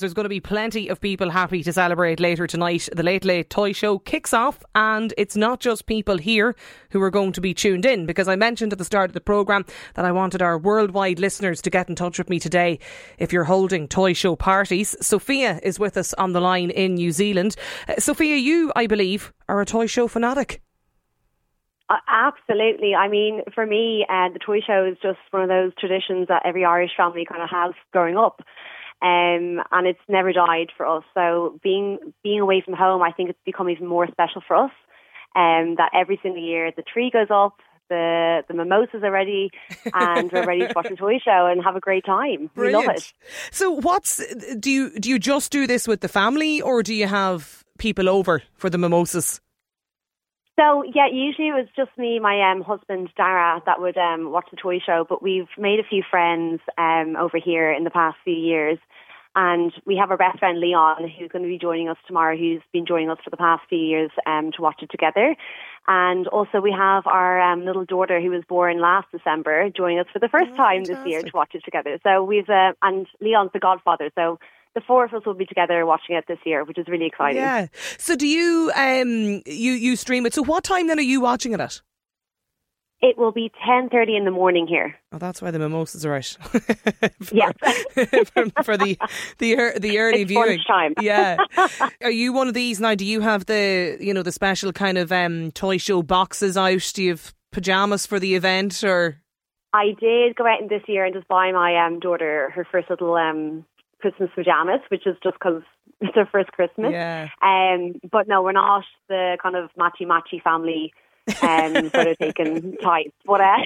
There's going to be plenty of people happy to celebrate later tonight. The Late Late Toy Show kicks off, and it's not just people here who are going to be tuned in because I mentioned at the start of the programme that I wanted our worldwide listeners to get in touch with me today if you're holding toy show parties. Sophia is with us on the line in New Zealand. Uh, Sophia, you, I believe, are a toy show fanatic. Uh, absolutely. I mean, for me, uh, the toy show is just one of those traditions that every Irish family kind of has growing up um, and it's never died for us. So being being away from home, I think it's become even more special for us. Um, that every single year the tree goes up, the the mimosas are ready, and we're ready to watch the toy show and have a great time. Brilliant. We love it. So, what's do you do you just do this with the family, or do you have people over for the mimosas? So yeah, usually it was just me, my um, husband Dara, that would um, watch the toy show. But we've made a few friends um, over here in the past few years, and we have our best friend Leon, who's going to be joining us tomorrow. Who's been joining us for the past few years um, to watch it together. And also we have our um, little daughter who was born last December joining us for the first Oh, time this year to watch it together. So we've uh, and Leon's the godfather, so the four of us will be together watching it this year, which is really exciting. Yeah. So, do you um you you stream it? So, what time then are you watching it at? It will be ten thirty in the morning here. Oh, that's why the mimosas are out. for, Yes. for, for the the the early It's viewing. time. Yeah. Are you one of these now? Do you have the you know the special kind of um toy show boxes out? Do you have pajamas for the event or? I did go out in this year and just buy my um, daughter her first little um, Christmas pajamas, which is just because it's her first Christmas. Yeah. Um, but no, we're not the kind of matchy matchy family um, sort of taking types. But uh,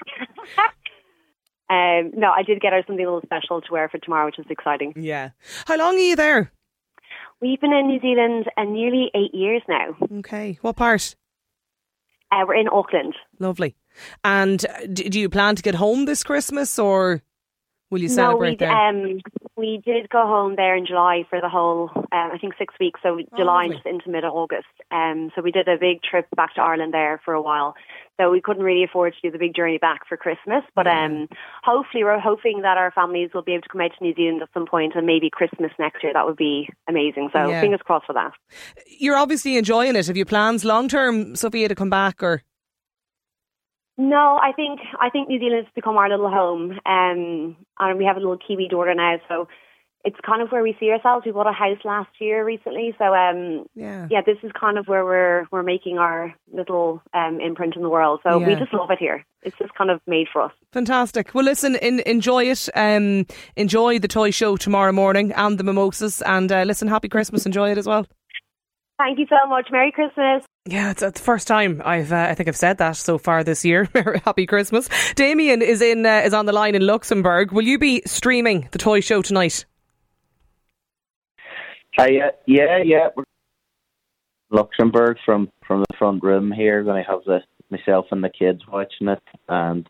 um, no, I did get her something a little special to wear for tomorrow, which is exciting. Yeah. How long are you there? We've been in New Zealand uh, nearly eight years now. Okay. What part? Uh, we're in Auckland. Lovely. And uh, do you plan to get home this Christmas or will you celebrate no, there? Um, we did go home there in July for the whole, um, I think, six weeks. So July lovely. into mid August. Um, so we did a big trip back to Ireland there for a while. So we couldn't really afford to do the big journey back for Christmas. But um, hopefully, we're hoping that our families will be able to come out to New Zealand at some point and maybe Christmas next year. That would be amazing. So Yeah. fingers crossed for that. You're obviously enjoying it. Have you plans long term, Sophia, to come back or? No, I think I think New Zealand's become our little home, um, and we have a little Kiwi daughter now, so it's kind of where we see ourselves. We bought a house last year recently, so um, Yeah. yeah, this is kind of where we're we're making our little um, imprint in the world. So we just love it here. It's just kind of made for us. Fantastic. Well, listen, in, enjoy it. Um, enjoy the toy show tomorrow morning and the mimosas. And uh, listen, happy Christmas. Enjoy it as well. Thank you so much. Merry Christmas. Yeah, it's, it's the first time I've uh, I think I've said that so far this year. happy Christmas. Damien is in uh, is on the line in Luxembourg. Will you be streaming the toy show tonight? Hi, uh, yeah, yeah. We're Luxembourg from from the front room here. Going to have the myself and the kids watching it, and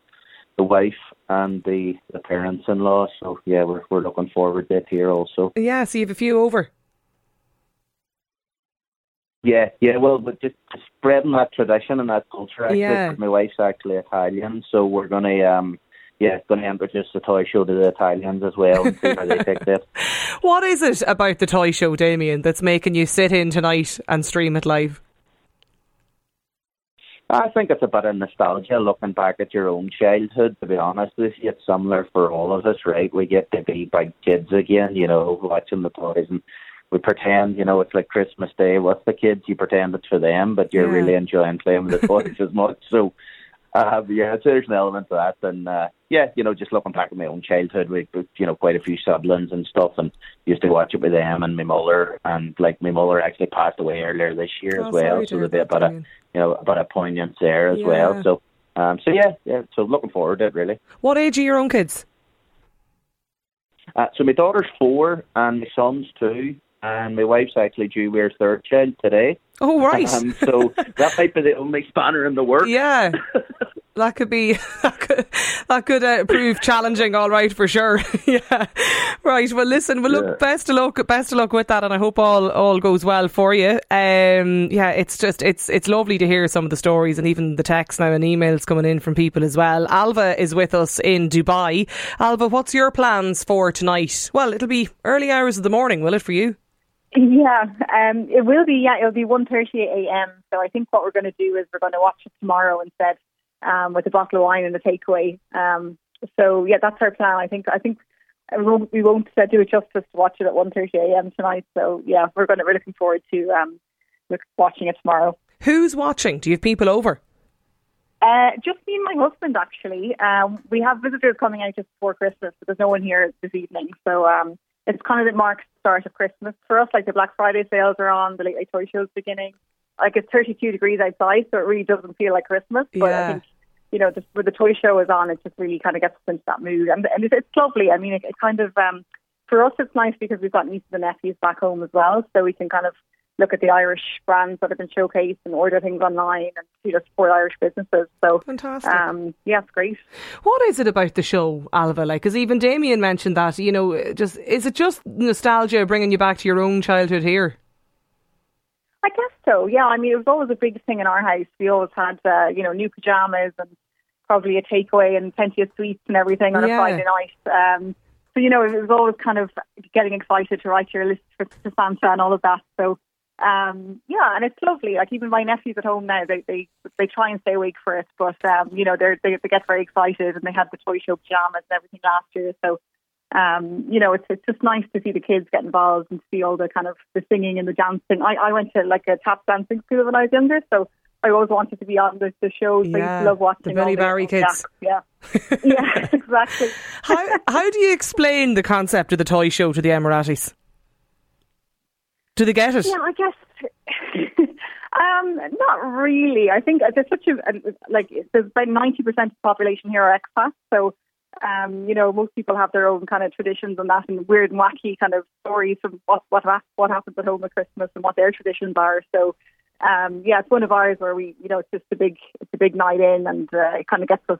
the wife and the the parents-in-law. So yeah, we're we're looking forward to it here also. Yeah, so you have a few over. Yeah, yeah. Well, but just spreading that tradition and that culture. Actually, Yeah. my wife's actually Italian, so we're gonna um. Yeah, going to introduce the toy show to the Italians as well and see how they take it. What is it about the toy show, Damien, that's making you sit in tonight and stream it live? I think it's a bit of nostalgia looking back at your own childhood, to be honest with you. It's similar for all of us, right? We get to be big kids again, you know, watching the toys and we pretend, you know, it's like Christmas Day with the kids. You pretend it's for them, but you're Yeah. really enjoying playing with the toys as much. So, uh, yeah, so there's an element to that. And, uh, yeah, you know, just looking back at my own childhood, we, you know, quite a few siblings and stuff and used to watch it with them and my mother. And, like, my mother actually passed away earlier this year Oh, as well. so there'll be a that, bit of, you know, a bit of poignance there as Yeah. well. So, um, so yeah, yeah. So looking forward to it really. What age are your own kids? Uh, so my daughter's four and my son's two, and my wife's actually due her third child today. Oh, right. Um, so that might be the only spanner in the works. yeah. that could be that could, that could uh, prove challenging. All right, for sure. yeah, right. Well, listen. Well, look. Yeah. Best of luck. Best of luck with that, and I hope all all goes well for you. Um, yeah, it's just it's it's lovely to hear some of the stories and even the texts now and emails coming in from people as well. Alva is with us in Dubai. Alva, what's your plans for tonight? Well, it'll be early hours of the morning, will it for you? Yeah, um, it will be. Yeah, it'll be 1.30 a.m. So I think what we're going to do is we're going to watch it tomorrow instead um, with a bottle of wine and a takeaway. Um, so yeah, that's our plan. I think I think we won't, we won't uh, do it justice to watch it at 1.30 a.m. tonight. So yeah, we're going to we're looking forward to um, watching it tomorrow. Who's watching? Do you have people over? Uh, just me and my husband, actually. Um, we have visitors coming out just before Christmas, but there's no one here this evening. So um, it's kind of it marks the start of Christmas for us. Like the Black Friday sales are on, the late night toy show's beginning. Like it's 32 degrees outside, so it really doesn't feel like Christmas. But yeah. I think you know, just where the toy show is on, it just really kind of gets us into that mood, and, and it's, it's lovely. I mean, it, it kind of um, for us, it's nice because we've got nieces and nephews back home as well, so we can kind of look at the Irish brands that have been showcased and order things online and you know support Irish businesses. So fantastic. Um, yeah, it's great. What is it about the show, Alva? Like, because even Damien mentioned that. You know, just is it just nostalgia bringing you back to your own childhood here? I guess so. Yeah, I mean, it was always a big thing in our house. We always had, uh, you know, new pajamas and probably a takeaway and plenty of sweets and everything on yeah. a Friday night. Um, so you know, it was always kind of getting excited to write your list for, for Santa and all of that. So um, yeah, and it's lovely. Like even my nephews at home now, they they they try and stay awake for it, but um, you know, they they they get very excited and they had the toy show pajamas and everything last year. So um, you know, it's it's just nice to see the kids get involved and see all the kind of the singing and the dancing. I, I went to like a tap dancing school when I was younger, so I always wanted to be on the, the shows. Yeah, I used to love watching the Billy Barry kids. Yeah, yeah, exactly. how how do you explain the concept of the toy show to the Emiratis? Do they get it? Yeah, I guess. um, not really. I think there's such a like there's about ninety percent of the population here are expats, so um, you know, most people have their own kind of traditions and that, and weird and wacky kind of stories from what what what happens at home at Christmas and what their traditions are. So, um, yeah, it's one of ours where we, you know, it's just a big, it's a big night in, and uh, it kind of gets us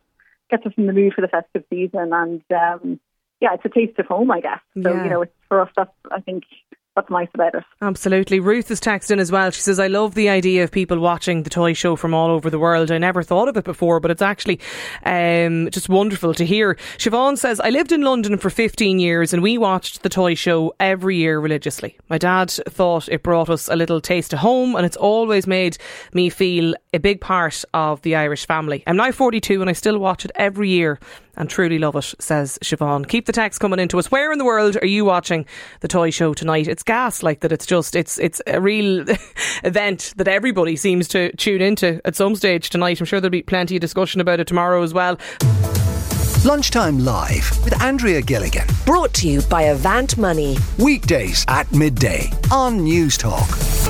gets us in the mood for the festive season, and um, yeah, it's a taste of home, I guess. So, yeah. you know, it's for us. That's I think what's nice about it. Absolutely. Ruth is texting as well. She says, I love the idea of people watching the toy show from all over the world. I never thought of it before, but it's actually um, just wonderful to hear. Siobhan says, I lived in London for 15 years and we watched the toy show every year religiously. My dad thought it brought us a little taste of home and it's always made me feel a big part of the Irish family. I'm now 42 and I still watch it every year and truly love it, says Siobhan. Keep the text coming into us. Where in the world are you watching the toy show tonight? It's gas like that. It's just, it's, it's a real event that everybody seems to tune into at some stage tonight. I'm sure there'll be plenty of discussion about it tomorrow as well. Lunchtime Live with Andrea Gilligan. Brought to you by Avant Money. Weekdays at midday on Newstalk.